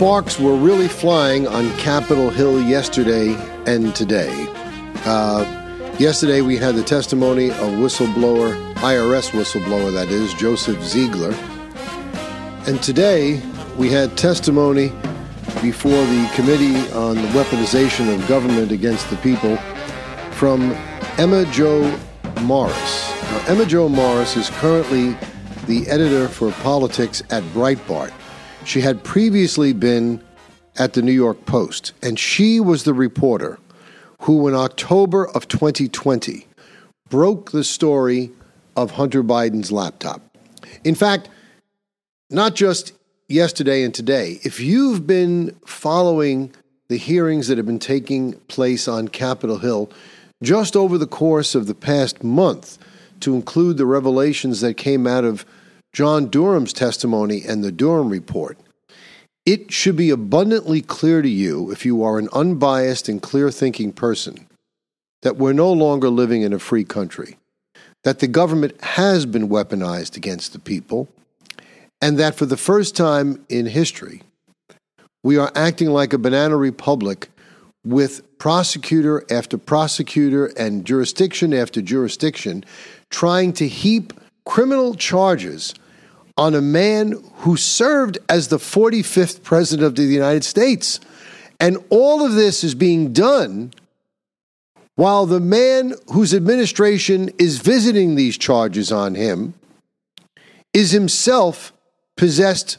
sparks were really flying on Capitol Hill yesterday and today. Uh, yesterday, we had the testimony of whistleblower, IRS whistleblower, that is, Joseph Ziegler. And today, we had testimony before the Committee on the Weaponization of Government Against the People from Emma Jo Morris. Now, Emma Jo Morris is currently the editor for politics at Breitbart. She had previously been at the New York Post, and she was the reporter who, in October of 2020, broke the story of Hunter Biden's laptop. In fact, not just yesterday and today, if you've been following the hearings that have been taking place on Capitol Hill just over the course of the past month, to include the revelations that came out of John Durham's testimony and the Durham report, it should be abundantly clear to you, if you are an unbiased and clear thinking person, that we're no longer living in a free country, that the government has been weaponized against the people, and that for the first time in history, we are acting like a banana republic with prosecutor after prosecutor and jurisdiction after jurisdiction trying to heap criminal charges on a man who served as the 45th president of the United States. And all of this is being done while the man whose administration is visiting these charges on him is himself possessed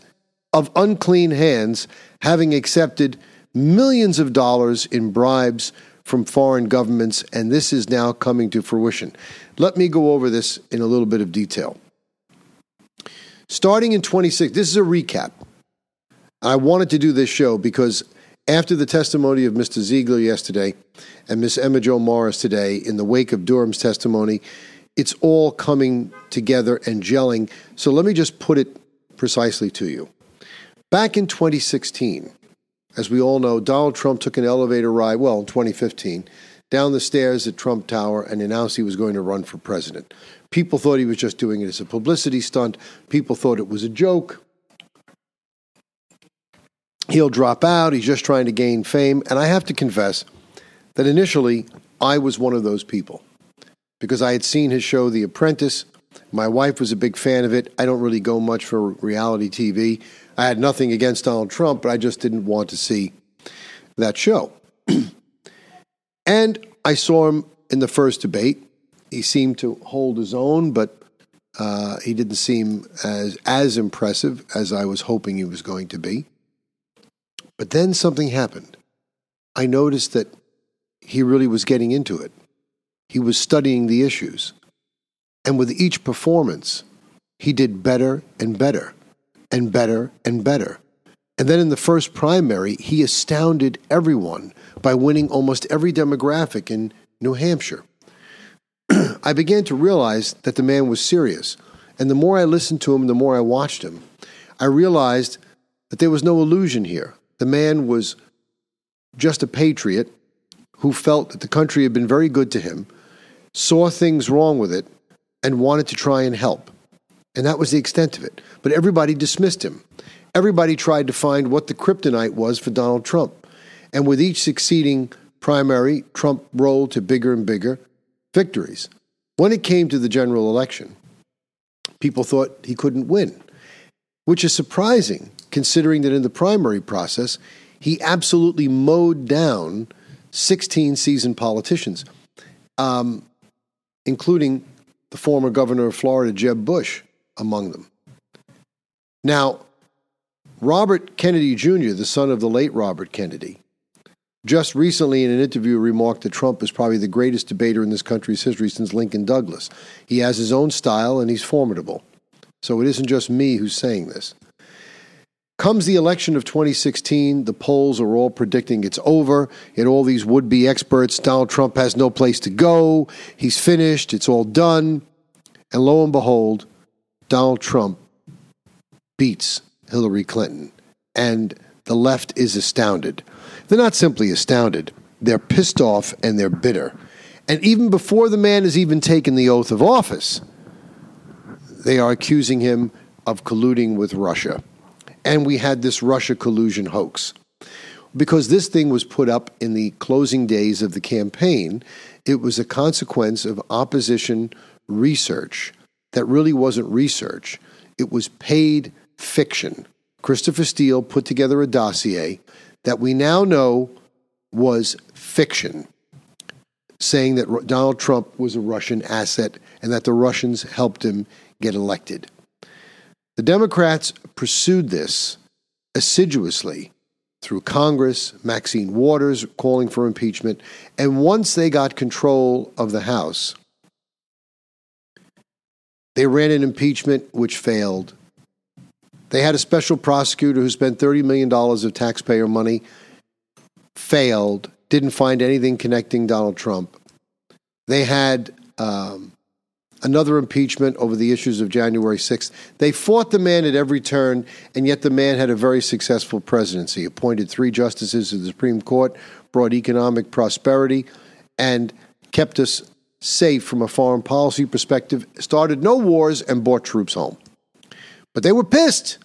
of unclean hands, having accepted millions of dollars in bribes from foreign governments, and this is now coming to fruition. Let me go over this in a little bit of detail. Starting in 26, this is a recap. I wanted to do this show because after the testimony of Mr. Ziegler yesterday and Miss Emma Jo Morris today, in the wake of Durham's testimony, it's all coming together and gelling. So let me just put it precisely to you. Back in 2016, as we all know, Donald Trump took an elevator ride, well, in 2015, down the stairs at Trump Tower and announced he was going to run for president. People thought he was just doing it as a publicity stunt. People thought it was a joke. He'll drop out. He's just trying to gain fame. And I have to confess that initially I was one of those people because I had seen his show, The Apprentice. My wife was a big fan of it. I don't really go much for reality TV. I had nothing against Donald Trump, but I just didn't want to see that show. and I saw him in the first debate. He seemed to hold his own, but uh, he didn't seem as as impressive as I was hoping he was going to be. But then something happened. I noticed that he really was getting into it. He was studying the issues. And with each performance, he did better and better and better and better. And then in the first primary, he astounded everyone by winning almost every demographic in New Hampshire. I began to realize that the man was serious. And the more I listened to him, the more I watched him, I realized that there was no illusion here. The man was just a patriot who felt that the country had been very good to him, saw things wrong with it, and wanted to try and help. And that was the extent of it. But everybody dismissed him. Everybody tried to find what the kryptonite was for Donald Trump. And with each succeeding primary, Trump rolled to bigger and bigger victories. When it came to the general election, people thought he couldn't win, which is surprising considering that in the primary process, he absolutely mowed down 16 seasoned politicians, um, including the former governor of Florida, Jeb Bush, among them. Now, Robert Kennedy Jr., the son of the late Robert Kennedy, just recently in an interview remarked that Trump is probably the greatest debater in this country's history since Lincoln Douglas. He has his own style and he's formidable. So it isn't just me who's saying this. Comes the election of 2016, the polls are all predicting it's over. And all these would be experts, Donald Trump has no place to go. He's finished. It's all done. And lo and behold, Donald Trump beats Hillary Clinton. And the left is astounded. They're not simply astounded, they're pissed off and they're bitter. And even before the man has even taken the oath of office, they are accusing him of colluding with Russia. And we had this Russia collusion hoax. Because this thing was put up in the closing days of the campaign, it was a consequence of opposition research that really wasn't research, it was paid fiction. Christopher Steele put together a dossier that we now know was fiction, saying that Donald Trump was a Russian asset and that the Russians helped him get elected. The Democrats pursued this assiduously through Congress, Maxine Waters calling for impeachment, and once they got control of the House, they ran an impeachment which failed. They had a special prosecutor who spent $30 million of taxpayer money, failed, didn't find anything connecting Donald Trump. They had um, another impeachment over the issues of January 6th. They fought the man at every turn, and yet the man had a very successful presidency, appointed three justices to the Supreme Court, brought economic prosperity, and kept us safe from a foreign policy perspective, started no wars, and brought troops home. But they were pissed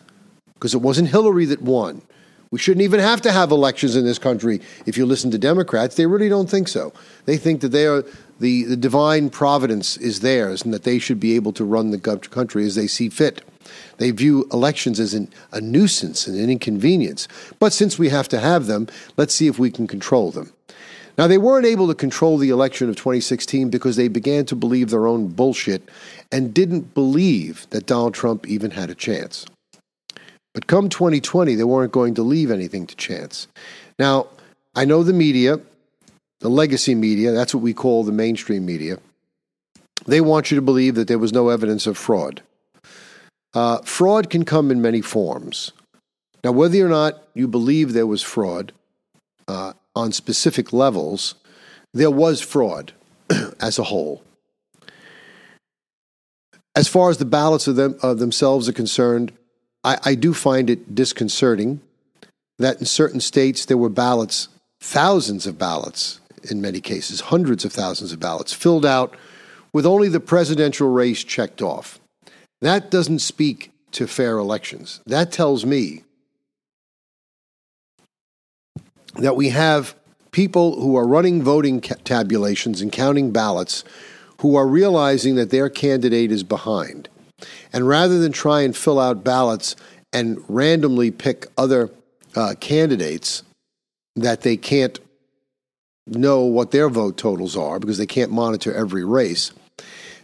because it wasn't Hillary that won. We shouldn't even have to have elections in this country if you listen to Democrats. They really don't think so. They think that they are the, the divine providence is theirs and that they should be able to run the country as they see fit. They view elections as an, a nuisance and an inconvenience. But since we have to have them, let's see if we can control them. Now, they weren't able to control the election of 2016 because they began to believe their own bullshit and didn't believe that Donald Trump even had a chance. But come 2020, they weren't going to leave anything to chance. Now, I know the media, the legacy media, that's what we call the mainstream media, they want you to believe that there was no evidence of fraud. Uh, fraud can come in many forms. Now, whether or not you believe there was fraud, uh, on specific levels, there was fraud as a whole. As far as the ballots of, them, themselves are concerned, I, I do find it disconcerting that in certain states there were ballots, thousands of ballots in many cases, hundreds of thousands of ballots filled out with only the presidential race checked off. That doesn't speak to fair elections. That tells me that we have people who are running voting tabulations and counting ballots who are realizing that their candidate is behind. And rather than try and fill out ballots and randomly pick other uh, candidates that they can't know what their vote totals are because they can't monitor every race,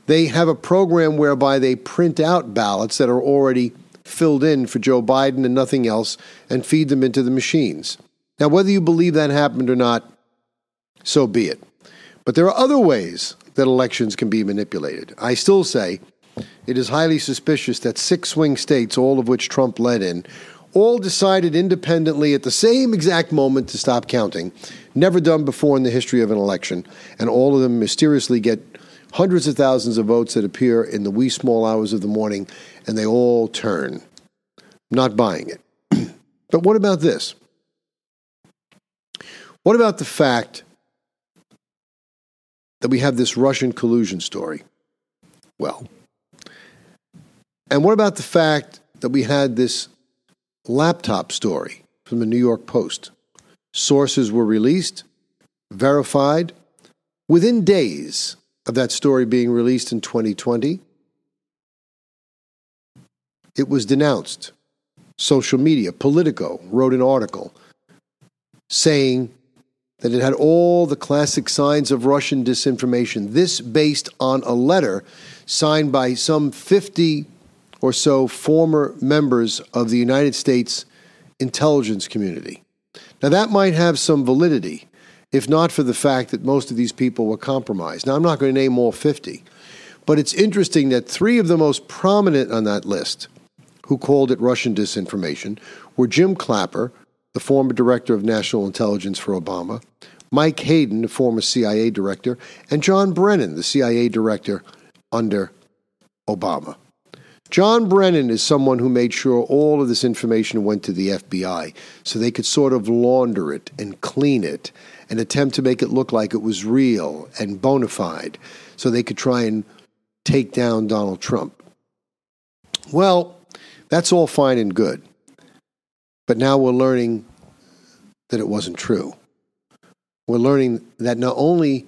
they have a program whereby they print out ballots that are already filled in for Joe Biden and nothing else and feed them into the machines. Now, whether you believe that happened or not, so be it. But there are other ways that elections can be manipulated. I still say it is highly suspicious that six swing states, all of which Trump led in, all decided independently at the same exact moment to stop counting, never done before in the history of an election, and all of them mysteriously get hundreds of thousands of votes that appear in the wee small hours of the morning, and they all turn. not buying it. but what about this? What about the fact that we have this Russian collusion story? Well, and what about the fact that we had this laptop story from the New York Post? Sources were released, verified. Within days of that story being released in 2020, it was denounced. Social media, Politico wrote an article saying that it had all the classic signs of Russian disinformation. This based on a letter signed by some 50 or so former members of the United States intelligence community. Now, that might have some validity, if not for the fact that most of these people were compromised. Now, I'm not going to name all 50, but it's interesting that three of the most prominent on that list who called it Russian disinformation were Jim Clapper, the former director of national intelligence for Obama, Mike Hayden, the former CIA director, and John Brennan, the CIA director under Obama. John Brennan is someone who made sure all of this information went to the FBI so they could sort of launder it and clean it and attempt to make it look like it was real and bona fide so they could try and take down Donald Trump. Well, that's all fine and good. But now we're learning that it wasn't true. We're learning that not only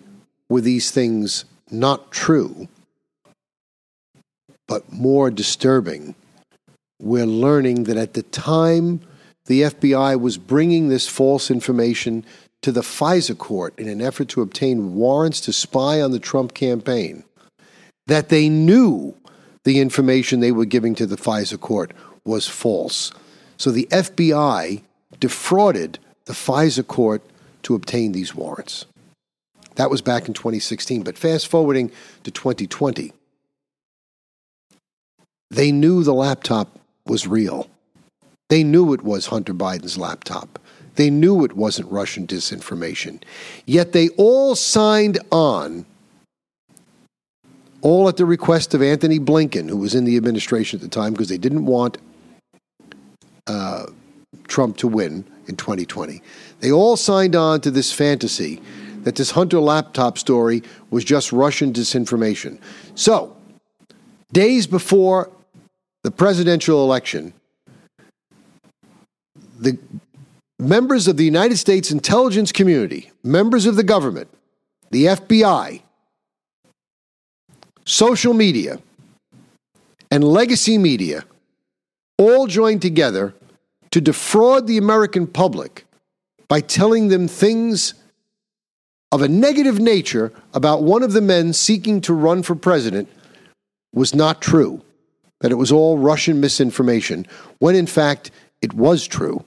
were these things not true, but more disturbing, we're learning that at the time the FBI was bringing this false information to the FISA court in an effort to obtain warrants to spy on the Trump campaign, that they knew the information they were giving to the FISA court was false. So the FBI defrauded the FISA court to obtain these warrants. That was back in 2016. But fast forwarding to 2020, they knew the laptop was real. They knew it was Hunter Biden's laptop. They knew it wasn't Russian disinformation. Yet they all signed on, all at the request of Anthony Blinken, who was in the administration at the time, because they didn't want uh, Trump to win in 2020. They all signed on to this fantasy that this Hunter laptop story was just Russian disinformation. So, days before the presidential election, the members of the United States intelligence community, members of the government, the FBI, social media, and legacy media all joined together to defraud the American public by telling them things of a negative nature about one of the men seeking to run for president was not true, that it was all Russian misinformation, when in fact it was true.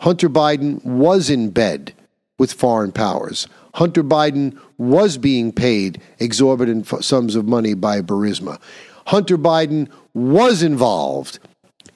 Hunter Biden was in bed with foreign powers. Hunter Biden was being paid exorbitant sums of money by Burisma. Hunter Biden was involved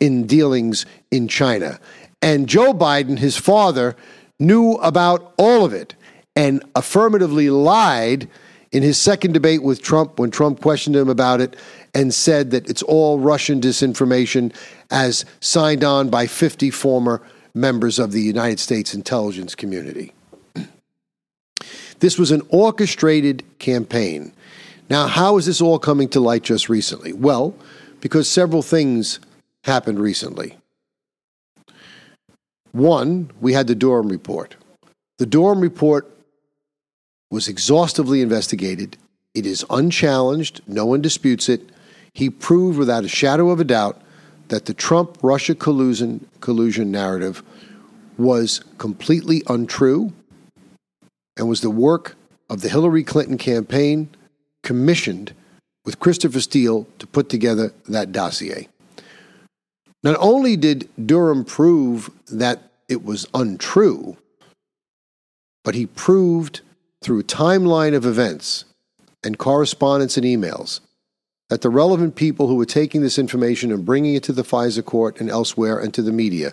in dealings in China. And Joe Biden, his father, knew about all of it and affirmatively lied in his second debate with Trump when Trump questioned him about it and said that it's all Russian disinformation as signed on by 50 former members of the United States intelligence community. This was an orchestrated campaign. Now, how is this all coming to light just recently? Well, because several things happened recently. One, we had the Durham report. The Durham report was exhaustively investigated. It is unchallenged, no one disputes it. He proved without a shadow of a doubt that the Trump Russia collusion, collusion narrative was completely untrue and was the work of the Hillary Clinton campaign commissioned with Christopher Steele to put together that dossier. Not only did Durham prove that it was untrue, but he proved through timeline of events and correspondence and emails that the relevant people who were taking this information and bringing it to the FISA court and elsewhere and to the media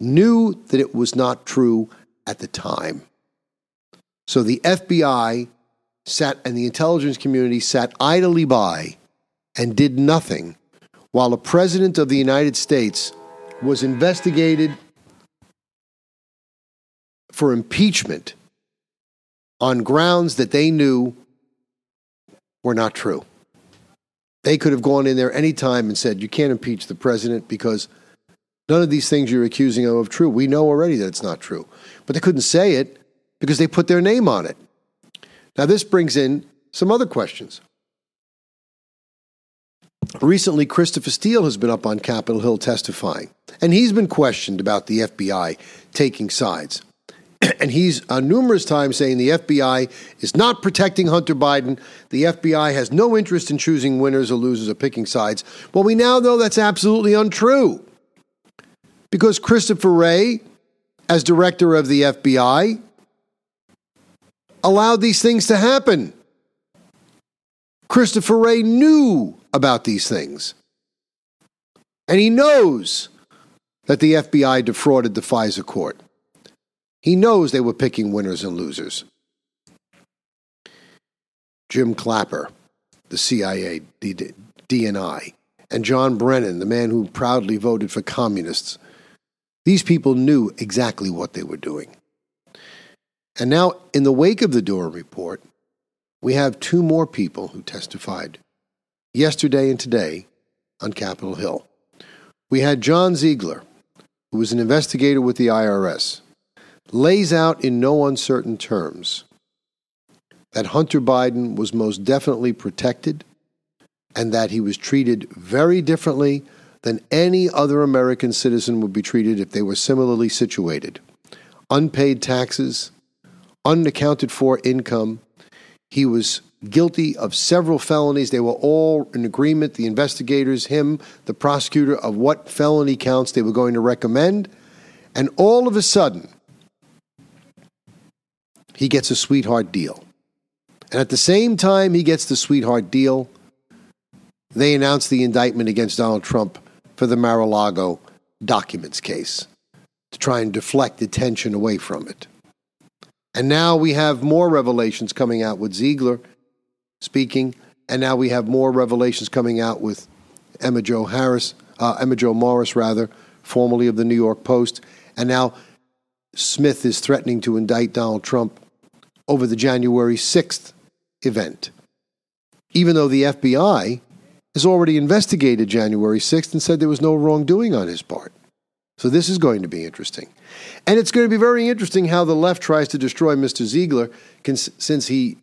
knew that it was not true at the time. So the FBI sat and the intelligence community sat idly by and did nothing while the President of the United States was investigated for impeachment on grounds that they knew were not true. They could have gone in there any time and said, You can't impeach the president because none of these things you're accusing him of true. We know already that it's not true. But they couldn't say it because they put their name on it. Now, this brings in some other questions. Recently, Christopher Steele has been up on Capitol Hill testifying, and he's been questioned about the FBI taking sides. and he's uh, numerous times saying the FBI is not protecting Hunter Biden. The FBI has no interest in choosing winners or losers or picking sides. Well, we now know that's absolutely untrue because Christopher Wray, as director of the FBI, allowed these things to happen. Christopher Wray knew about these things. And he knows that the FBI defrauded the FISA court. He knows they were picking winners and losers. Jim Clapper, the CIA, DNI, and John Brennan, the man who proudly voted for communists, these people knew exactly what they were doing. And now, in the wake of the Durham report, we have two more people who testified yesterday and today on Capitol Hill. We had John Ziegler, who was an investigator with the IRS, lays out in no uncertain terms that Hunter Biden was most definitely protected and that he was treated very differently than any other American citizen would be treated if they were similarly situated. Unpaid taxes, unaccounted for income. He was guilty of several felonies. They were all in agreement, the investigators, him, the prosecutor, of what felony counts they were going to recommend. And all of a sudden, he gets a sweetheart deal. And at the same time he gets the sweetheart deal, they announce the indictment against Donald Trump for the Mar a Lago documents case to try and deflect attention away from it. And now we have more revelations coming out with Ziegler speaking, and now we have more revelations coming out with Emma Jo Harris, uh, Emma Jo Morris, rather, formerly of the New York Post, and now Smith is threatening to indict Donald Trump over the January 6th event, even though the FBI has already investigated January 6th and said there was no wrongdoing on his part. So this is going to be interesting. And it's going to be very interesting how the left tries to destroy Mr. Ziegler since he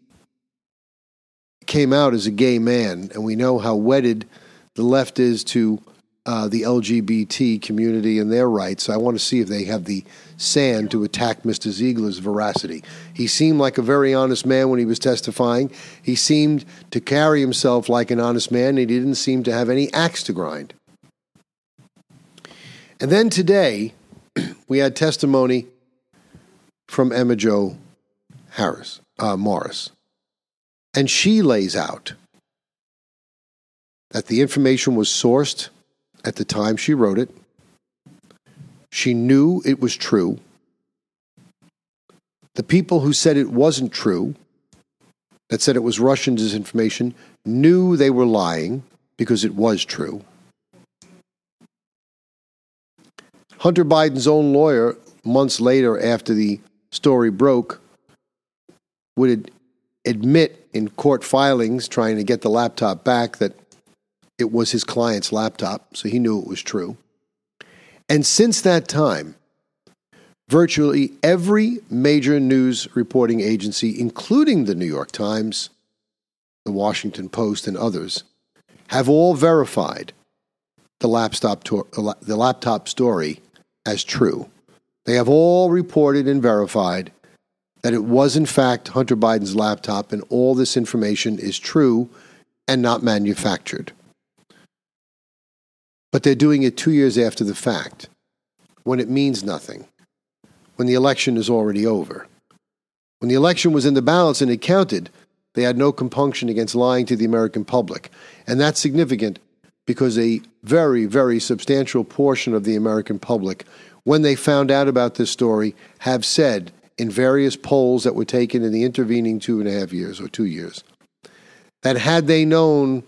came out as a gay man, and we know how wedded the left is to uh, the LGBT community and their rights. I want to see if they have the sand to attack Mr. Ziegler's veracity. He seemed like a very honest man when he was testifying. He seemed to carry himself like an honest man, and he didn't seem to have any axe to grind. And then today, we had testimony from Emma Jo Harris, uh, Morris. And she lays out that the information was sourced at the time she wrote it. She knew it was true. The people who said it wasn't true, that said it was Russian disinformation, knew they were lying because it was true. Hunter Biden's own lawyer, months later after the story broke, would admit in court filings trying to get the laptop back that it was his client's laptop, so he knew it was true. And since that time, virtually every major news reporting agency, including the New York Times, the Washington Post, and others, have all verified the laptop, to- the laptop story as true. They have all reported and verified that it was, in fact, Hunter Biden's laptop, and all this information is true and not manufactured. But they're doing it two years after the fact, when it means nothing, when the election is already over. When the election was in the balance and it counted, they had no compunction against lying to the American public. And that's significant because a very, very substantial portion of the American public, when they found out about this story, have said in various polls that were taken in the intervening two and a half years or two years that had they known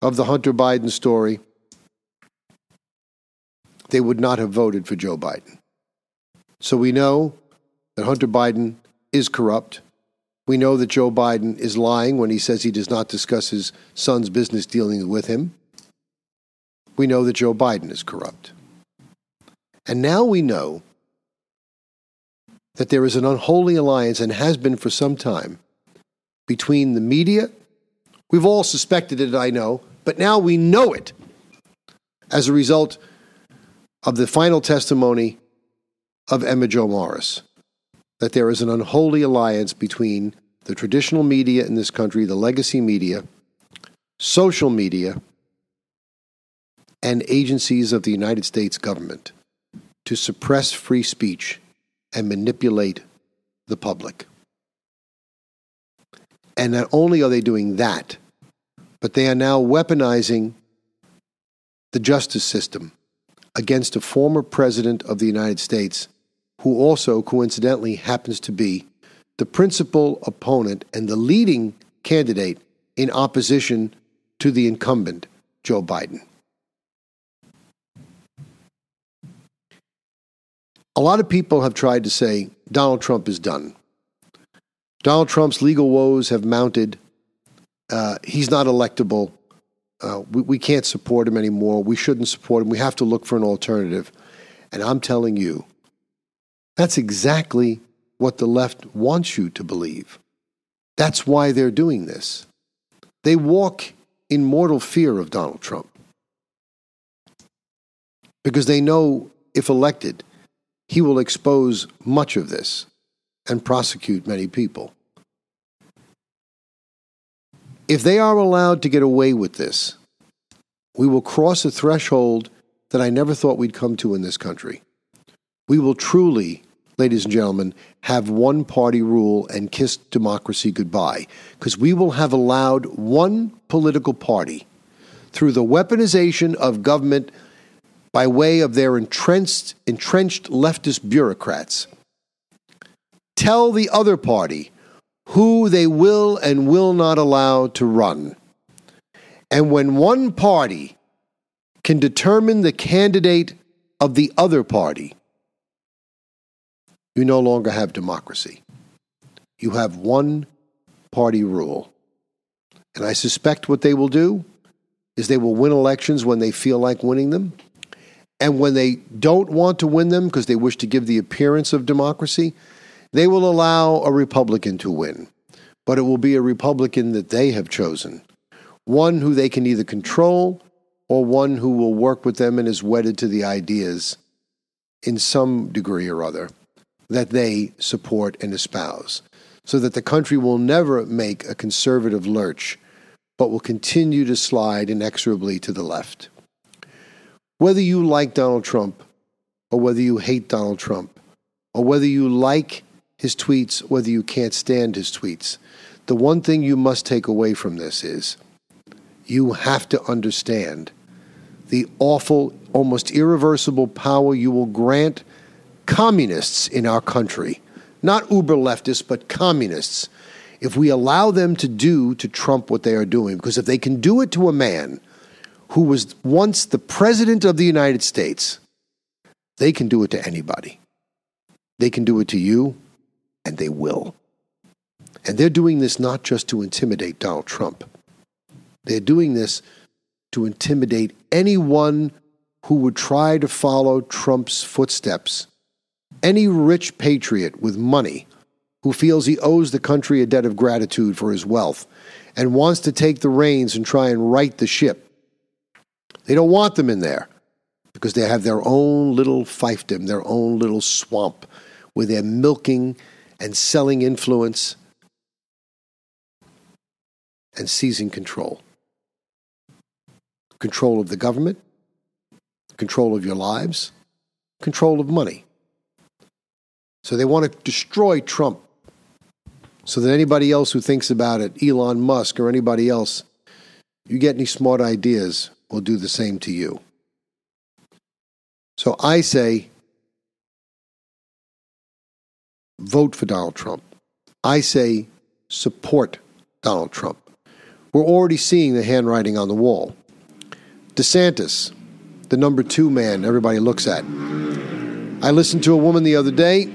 of the Hunter Biden story, they would not have voted for Joe Biden. So we know that Hunter Biden is corrupt. We know that Joe Biden is lying when he says he does not discuss his son's business dealings with him. We know that Joe Biden is corrupt. And now we know that there is an unholy alliance and has been for some time between the media. We've all suspected it, I know, but now we know it as a result of the final testimony of Emma Jo Morris that there is an unholy alliance between the traditional media in this country, the legacy media, social media, and agencies of the United States government to suppress free speech and manipulate the public. And not only are they doing that, but they are now weaponizing the justice system against a former president of the United States who also coincidentally happens to be the principal opponent and the leading candidate in opposition to the incumbent, Joe Biden. A lot of people have tried to say Donald Trump is done. Donald Trump's legal woes have mounted. Uh, he's not electable uh, we, we can't support him anymore. We shouldn't support him. We have to look for an alternative. And I'm telling you, that's exactly what the left wants you to believe. That's why they're doing this. They walk in mortal fear of Donald Trump because they know if elected, he will expose much of this and prosecute many people. If they are allowed to get away with this, we will cross a threshold that I never thought we'd come to in this country. We will truly, ladies and gentlemen, have one party rule and kiss democracy goodbye, because we will have allowed one political party, through the weaponization of government by way of their entrenched, entrenched leftist bureaucrats, tell the other party who they will and will not allow to run. And when one party can determine the candidate of the other party, you no longer have democracy. You have one party rule. And I suspect what they will do is they will win elections when they feel like winning them. And when they don't want to win them because they wish to give the appearance of democracy, they will allow a Republican to win. But it will be a Republican that they have chosen, one who they can either control or one who will work with them and is wedded to the ideas in some degree or other that they support and espouse, so that the country will never make a conservative lurch, but will continue to slide inexorably to the left. Whether you like Donald Trump or whether you hate Donald Trump, or whether you like his tweets, whether you can't stand his tweets, the one thing you must take away from this is you have to understand the awful, almost irreversible power you will grant communists in our country, not uber leftists, but communists, if we allow them to do to Trump what they are doing. Because if they can do it to a man who was once the president of the United States, they can do it to anybody. They can do it to you, and they will. And they're doing this not just to intimidate Donald Trump, they're doing this to intimidate anyone who would try to follow Trump's footsteps. Any rich patriot with money who feels he owes the country a debt of gratitude for his wealth and wants to take the reins and try and right the ship they don't want them in there because they have their own little fiefdom, their own little swamp where they're milking and selling influence and seizing control. Control of the government, control of your lives, control of money. So they want to destroy Trump so that anybody else who thinks about it, Elon Musk or anybody else, you get any smart ideas, will do the same to you. So I say, vote for Donald Trump. I say, support Donald Trump. We're already seeing the handwriting on the wall. DeSantis, the number two man everybody looks at. I listened to a woman the other day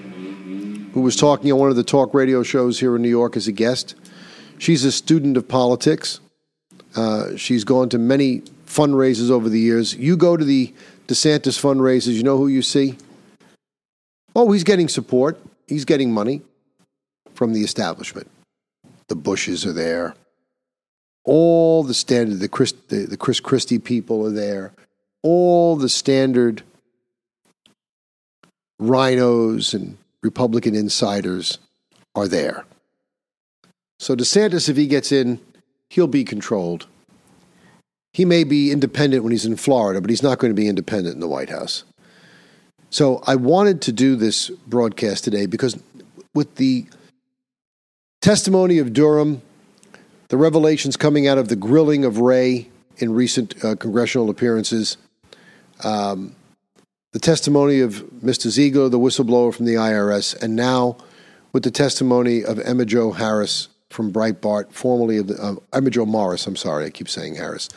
who was talking on one of the talk radio shows here in New York as a guest. She's a student of politics. Uh, she's gone to many fundraisers over the years. You go to the DeSantis fundraisers, you know who you see? Oh, he's getting support. He's getting money from the establishment. The Bushes are there. All the standard, the Chris, the, the Chris Christie people are there. All the standard RINOs and Republican insiders are there. So DeSantis, if he gets in, he'll be controlled he may be independent when he's in Florida, but he's not going to be independent in the White House. So I wanted to do this broadcast today because with the testimony of Durham, the revelations coming out of the grilling of Wray in recent uh, congressional appearances, um, the testimony of Mr. Ziegler, the whistleblower from the IRS, and now with the testimony of Emma Jo Harris from Breitbart, formerly of the, uh, Emma Jo Morris, I'm sorry, I keep saying Harris.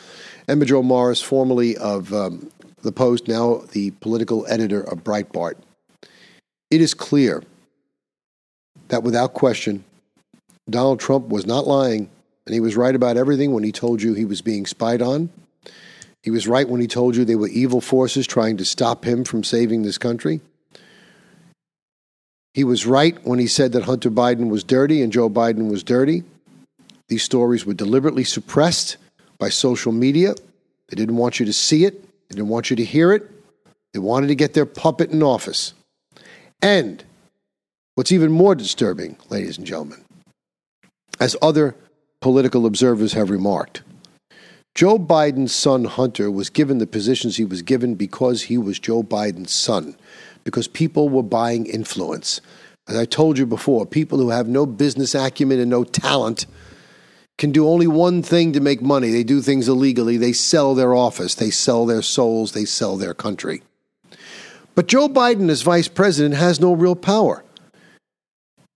Emma Jo Morris, formerly of um, The Post, now the political editor of Breitbart. It is clear that without question, Donald Trump was not lying, and he was right about everything when he told you he was being spied on. He was right when he told you they were evil forces trying to stop him from saving this country. He was right when he said that Hunter Biden was dirty and Joe Biden was dirty. These stories were deliberately suppressed by social media. They didn't want you to see it, they didn't want you to hear it. They wanted to get their puppet in office. And what's even more disturbing, ladies and gentlemen, as other political observers have remarked, Joe Biden's son Hunter was given the positions he was given because he was Joe Biden's son, because people were buying influence. As I told you before, people who have no business acumen and no talent can do only one thing to make money. They do things illegally. They sell their office, they sell their souls, they sell their country. But Joe Biden, as vice president, has no real power.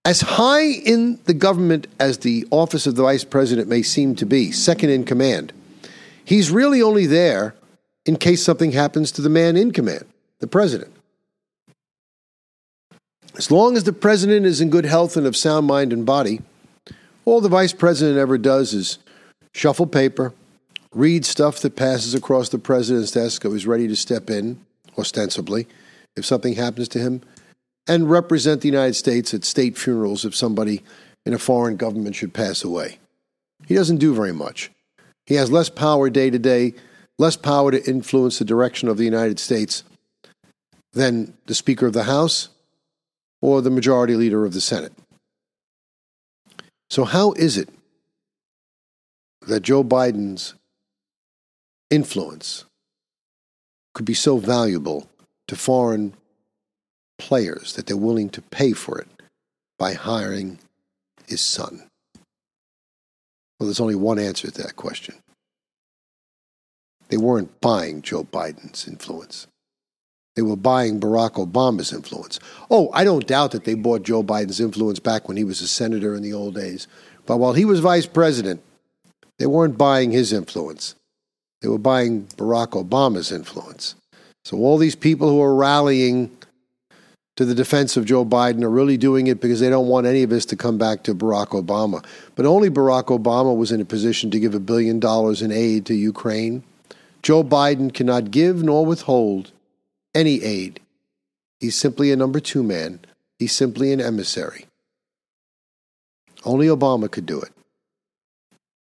As high in the government as the office of the vice president may seem to be, second in command, He's really only there in case something happens to the man in command, the president. As long as the president is in good health and of sound mind and body, all the vice president ever does is shuffle paper, read stuff that passes across the president's desk who is ready to step in, ostensibly, if something happens to him, and represent the United States at state funerals if somebody in a foreign government should pass away. He doesn't do very much. He has less power day to day, less power to influence the direction of the United States than the Speaker of the House or the Majority Leader of the Senate. So, how is it that Joe Biden's influence could be so valuable to foreign players that they're willing to pay for it by hiring his son? Well, there's only one answer to that question. They weren't buying Joe Biden's influence. They were buying Barack Obama's influence. Oh, I don't doubt that they bought Joe Biden's influence back when he was a senator in the old days. But while he was vice president, they weren't buying his influence. They were buying Barack Obama's influence. So all these people who are rallying to the defense of Joe Biden are really doing it because they don't want any of us to come back to Barack Obama. But only Barack Obama was in a position to give a billion dollars in aid to Ukraine. Joe Biden cannot give nor withhold any aid. He's simply a number two man. He's simply an emissary. Only Obama could do it.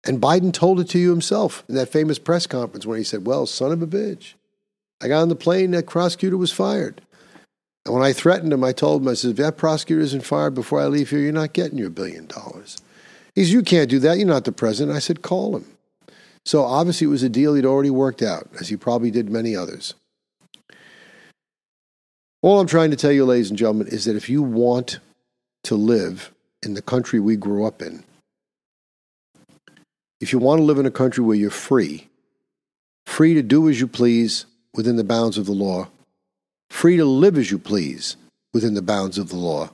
And Biden told it to you himself in that famous press conference when he said, Well, son of a bitch, I got on the plane, that prosecutor was fired. And when I threatened him, I told him, I said, if that prosecutor isn't fired before I leave here, you're not getting your billion dollars. He said, You can't do that. You're not the president. I said, Call him. So obviously, it was a deal he'd already worked out, as he probably did many others. All I'm trying to tell you, ladies and gentlemen, is that if you want to live in the country we grew up in, if you want to live in a country where you're free, free to do as you please within the bounds of the law, free to live as you please within the bounds of the law,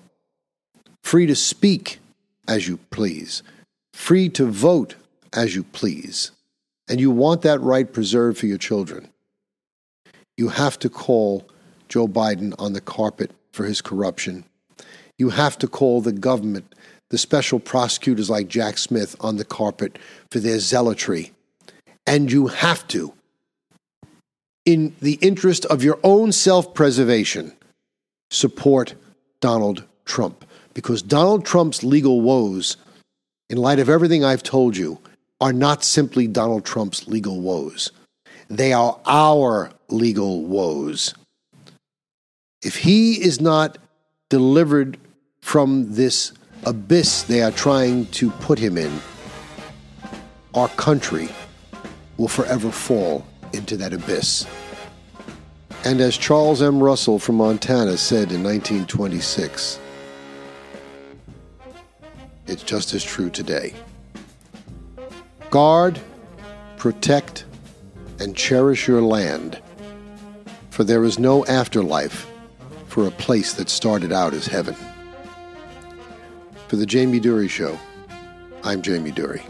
free to speak as you please, free to vote as you please, and you want that right preserved for your children, you have to call Joe Biden on the carpet for his corruption. You have to call the government, the special prosecutors like Jack Smith, on the carpet for their zealotry. And you have to in the interest of your own self preservation, support Donald Trump. Because Donald Trump's legal woes, in light of everything I've told you, are not simply Donald Trump's legal woes. They are our legal woes. If he is not delivered from this abyss they are trying to put him in, our country will forever fall into that abyss. And as Charles M. Russell from Montana said in 1926, it's just as true today. Guard, protect, and cherish your land, for there is no afterlife for a place that started out as heaven. For the Jamie Durie Show, I'm Jamie Durie.